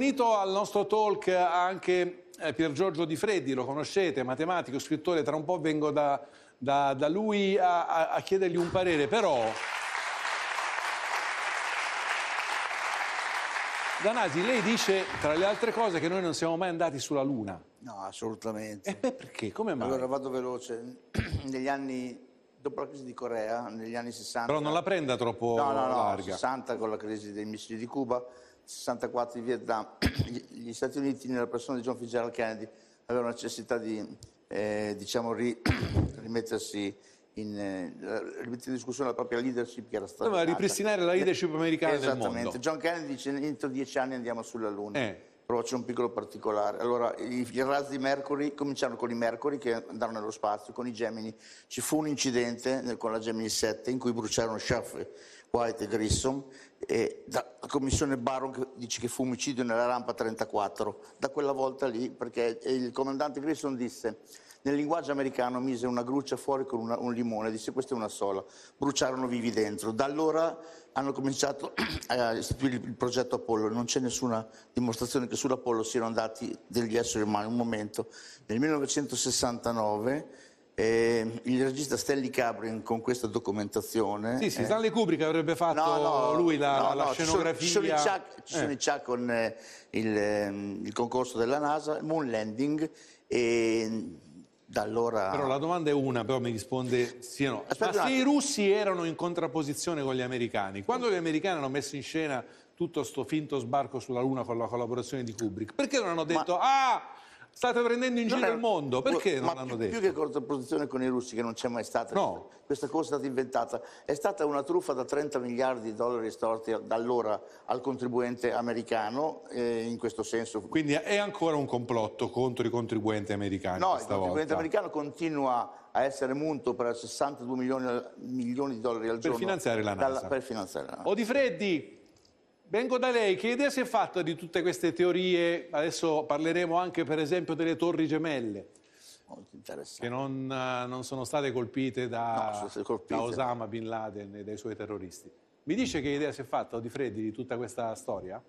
Unito al nostro talk anche eh, Pier Giorgio Di Freddi, lo conoscete, matematico, scrittore, tra un po' vengo da, da, da lui a, a, a chiedergli un parere, però... Danasi, lei dice, tra le altre cose, che noi non siamo mai andati sulla Luna. No, assolutamente. E beh, perché? Come mai? Allora vado veloce. Negli anni, dopo la crisi di Corea, negli anni 60... Però non la prenda troppo no, no, no, larga. 60 con la crisi dei missili di Cuba, 64 di Vietnam, gli Stati Uniti nella persona di John Fitzgerald Kennedy avevano necessità di eh, diciamo, ri, rimettersi in, eh, rimettere in discussione la propria leadership che era stata nata. ripristinare la leadership americana del Esattamente. John Kennedy dice entro dieci anni andiamo sulla Luna. Eh. Però c'è un piccolo particolare. Allora, i, i razzi Mercury cominciarono con i Mercury che andarono nello spazio, con i Gemini. Ci fu un incidente con la Gemini 7 in cui bruciarono Schaff, White e Grissom e da- la commissione Baron che dice che fu omicidio nella rampa 34. Da quella volta lì, perché il comandante Grissom disse nel linguaggio americano mise una gruccia fuori con una- un limone, disse questa è una sola, bruciarono vivi dentro. Da allora hanno cominciato a istituire il progetto Apollo, non c'è nessuna dimostrazione che sull'Apollo siano andati degli esseri umani. Un momento, nel 1969 eh, il regista Stanley Cabrin con questa documentazione... Sì, sì, eh, Stanley Kubrick avrebbe fatto No, no, lui la, no, la scenografia. Ci sono, i Chuck, ci sono Eh. i Chuck con eh, il, ehm, il concorso della NASA, Moon Landing e da allora... Però la domanda è una, però mi risponde sì o no. Aspetta Ma se i russi erano in contrapposizione con gli americani, quando gli americani hanno messo in scena tutto sto finto sbarco sulla Luna con la collaborazione di Kubrick, perché non hanno detto ah, state prendendo in giro è- il mondo? Perché ma non hanno più, detto? più che contrapposizione con i russi, che non c'è mai stata, No. questa cosa è stata inventata, è stata una truffa da 30 miliardi di dollari storti da allora al contribuente americano, eh, in questo senso. Quindi è ancora un complotto contro i contribuenti americani No, il contribuente volta. americano continua a essere munto per 62 milioni, milioni di dollari al Per giorno. finanziare la dalla- per finanziare la NASA. O di Freddi, vengo da lei, che idea si è fatta di tutte queste teorie? Adesso parleremo anche per esempio delle torri gemelle, Molto interessante. che non, eh, non sono state colpite da, No, state colpite. da Osama Bin Laden e dai suoi terroristi. Mi dice che idea si è fatta, o di Freddi, di tutta questa storia?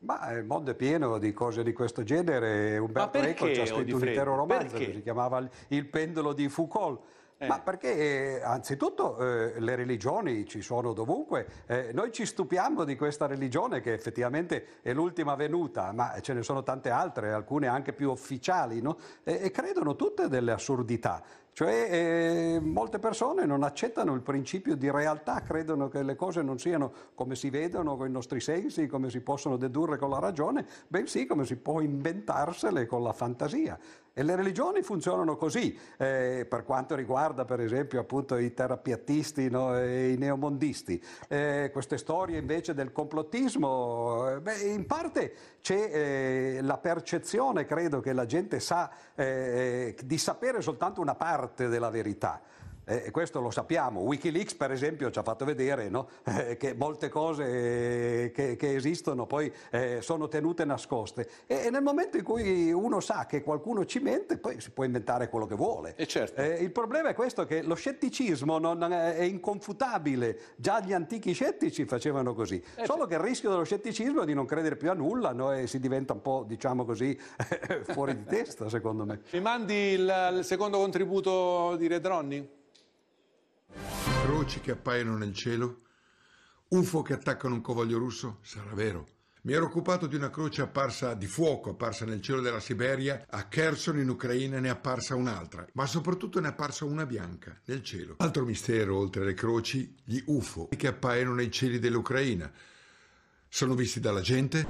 Ma il mondo è pieno di cose di questo genere. Umberto Eco ci ha scritto un intero romanzo Perché? che si chiamava Il pendolo di Foucault. Eh. Ma perché eh, anzitutto eh, le religioni ci sono dovunque, Eh, noi ci stupiamo di questa religione che effettivamente è l'ultima venuta, ma ce ne sono tante altre, alcune anche più ufficiali, no? e, e credono tutte delle assurdità. Cioè eh, molte persone non accettano il principio di realtà, credono che le cose non siano come si vedono con i nostri sensi, come si possono dedurre con la ragione, bensì come si può inventarsele con la fantasia. E le religioni funzionano così, eh, per quanto riguarda per esempio appunto i terrapiattisti no, e i neomondisti. Eh, queste storie invece del complottismo, eh, beh, in parte c'è eh, la percezione, credo che la gente sa, eh, di sapere soltanto una parte della verità. Eh, E questo lo sappiamo. Wikileaks, per esempio, ci ha fatto vedere no? Eh, che molte cose eh, che, che esistono poi eh, sono tenute nascoste. E, e nel momento in cui uno sa che qualcuno ci mente, poi si può inventare quello che vuole. E certo. Eh, il problema è questo: che lo scetticismo non è inconfutabile. Già gli antichi scettici facevano così. Solo che il rischio dello scetticismo è di non credere più a nulla no? e si diventa un po', diciamo così, fuori di testa, secondo me. Mi mandi il, il secondo contributo di Redronni? Croci che appaiono nel cielo? UFO che attaccano un covoglio russo? Sarà vero. Mi ero occupato di una croce apparsa di fuoco, apparsa nel cielo della Siberia, a Kherson in Ucraina ne è apparsa un'altra, ma soprattutto ne è apparsa una bianca nel cielo. Altro mistero oltre le croci, gli UFO che appaiono nei cieli dell'Ucraina. Sono visti dalla gente,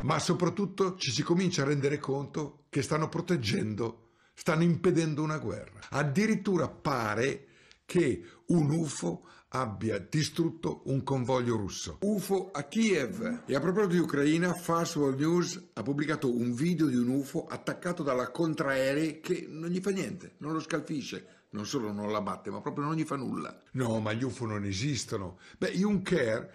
ma soprattutto ci si comincia a rendere conto che stanno proteggendo, stanno impedendo una guerra. Addirittura pare che un UFO abbia distrutto un convoglio russo. UFO a Kiev. E a proposito di Ucraina, Fast World News ha pubblicato un video di un UFO attaccato dalla contraerei che non gli fa niente, non lo scalfisce. Non solo non la batte, ma proprio non gli fa nulla. No, ma gli UFO non esistono. Beh, Juncker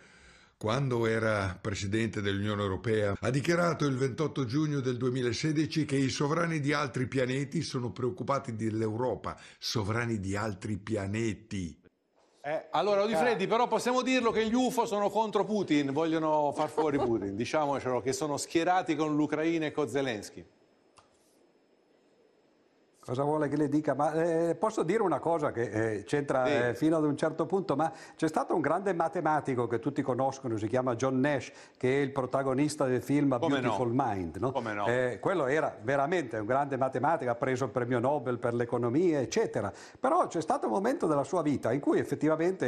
quando era presidente dell'Unione Europea, ha dichiarato il 28 giugno del 2016 che i sovrani di altri pianeti sono preoccupati dell'Europa, sovrani di altri pianeti. Eh, allora, Odifreddi, però possiamo dirlo che gli UFO sono contro Putin, vogliono far fuori Putin, diciamocelo, che sono schierati con l'Ucraina e con Zelensky. Cosa vuole che le dica? Ma eh, posso dire una cosa che eh, c'entra Sì. eh, fino ad un certo punto, ma c'è stato un grande matematico che tutti conoscono, si chiama John Nash, che è il protagonista del film Come no? Beautiful Mind. no? Come no? Eh, quello era veramente un grande matematico, ha preso il premio Nobel per l'economia, eccetera. Però c'è stato un momento della sua vita in cui effettivamente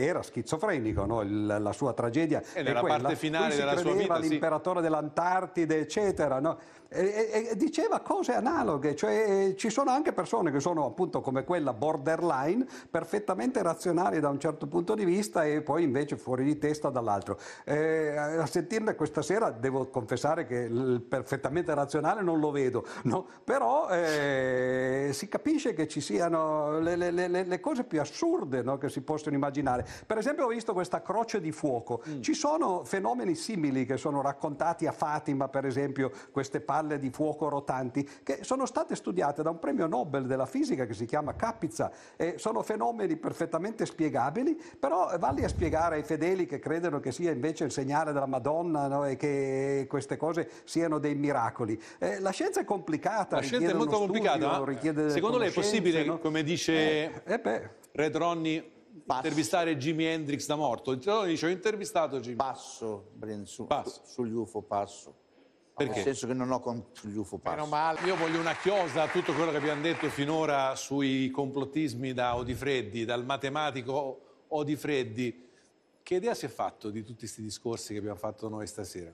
eh, era schizofrenico, no? Il- la sua tragedia. E nella quella. parte finale della sua vita, sì. l'imperatore dell'Antartide, eccetera. no? E, e- e diceva cose analoghe, cioè ci sono anche persone che sono appunto come quella borderline, perfettamente razionali da un certo punto di vista e poi invece fuori di testa dall'altro. Eh, a sentirne questa sera devo confessare che il perfettamente razionale non lo vedo, no? però eh, si capisce che ci siano le, le- le- le cose più assurde no? che si possono immaginare. Per esempio ho visto questa croce di fuoco, ci sono fenomeni simili che sono raccontati a Fatima, per esempio queste palle di fuoco rotanti, che sono state studiate da un premio Nobel della fisica che si chiama Kapitsa e sono fenomeni perfettamente spiegabili, però valli a spiegare ai fedeli che credono che sia invece il segnale della Madonna no? e che queste cose siano dei miracoli. Eh, la scienza è complicata, La scienza è molto complicata, studio, richiede delle secondo lei è possibile, no? come dice Eh, eh beh, Red Ronnie, intervistare Jimi Hendrix da morto? Allora dice, ho intervistato Jimi. Passo, Bren, su- Passo. sugli UFO passo. Perché? Nel senso che non ho con sugli UFO passo. Meno male. Io voglio una chiosa a tutto quello che abbiamo detto finora sui complottismi da Odifreddi, dal matematico Odifreddi. Che idea si è fatto di tutti questi discorsi che abbiamo fatto noi stasera?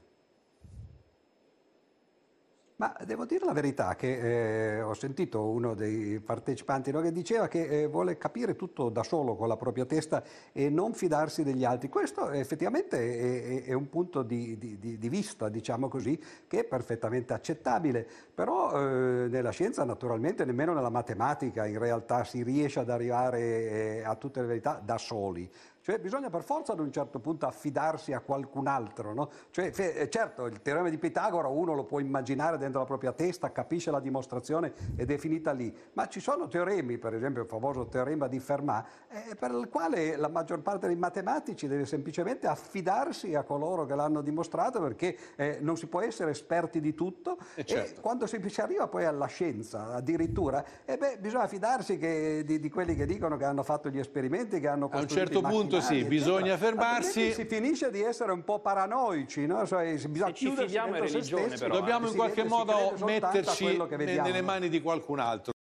Ma devo dire la verità che eh, ho sentito uno dei partecipanti no, che diceva che eh, vuole capire tutto da solo con la propria testa e non fidarsi degli altri. Questo effettivamente è, è- un punto di, di- di- di vista, diciamo così, che è perfettamente accettabile. Però eh, nella scienza naturalmente nemmeno nella matematica in realtà si riesce ad arrivare eh, a tutte le verità da soli. Cioè bisogna per forza ad un certo punto affidarsi a qualcun altro, no? Cioè, fe- eh, certo, il teorema di Pitagora uno lo può immaginare dentro la propria testa, capisce la dimostrazione ed è finita lì, ma ci sono teoremi, per esempio il famoso teorema di Fermat, eh, per il quale la maggior parte dei matematici deve semplicemente affidarsi a coloro che l'hanno dimostrato perché eh, non si può essere esperti di tutto Eh, certo. e quando si, si arriva poi alla scienza addirittura, eh beh, bisogna fidarsi che- di, di quelli che dicono che hanno fatto gli esperimenti, che hanno A un costruito certo i punto sì, macchinari, bisogna eccetera. fermarsi. Altrimenti si finisce di essere un po' paranoici, no? Cioè, bisogna Se ci fidiamo se religione, però, Dobbiamo e in qualche modo metterci nelle mani di qualcun altro.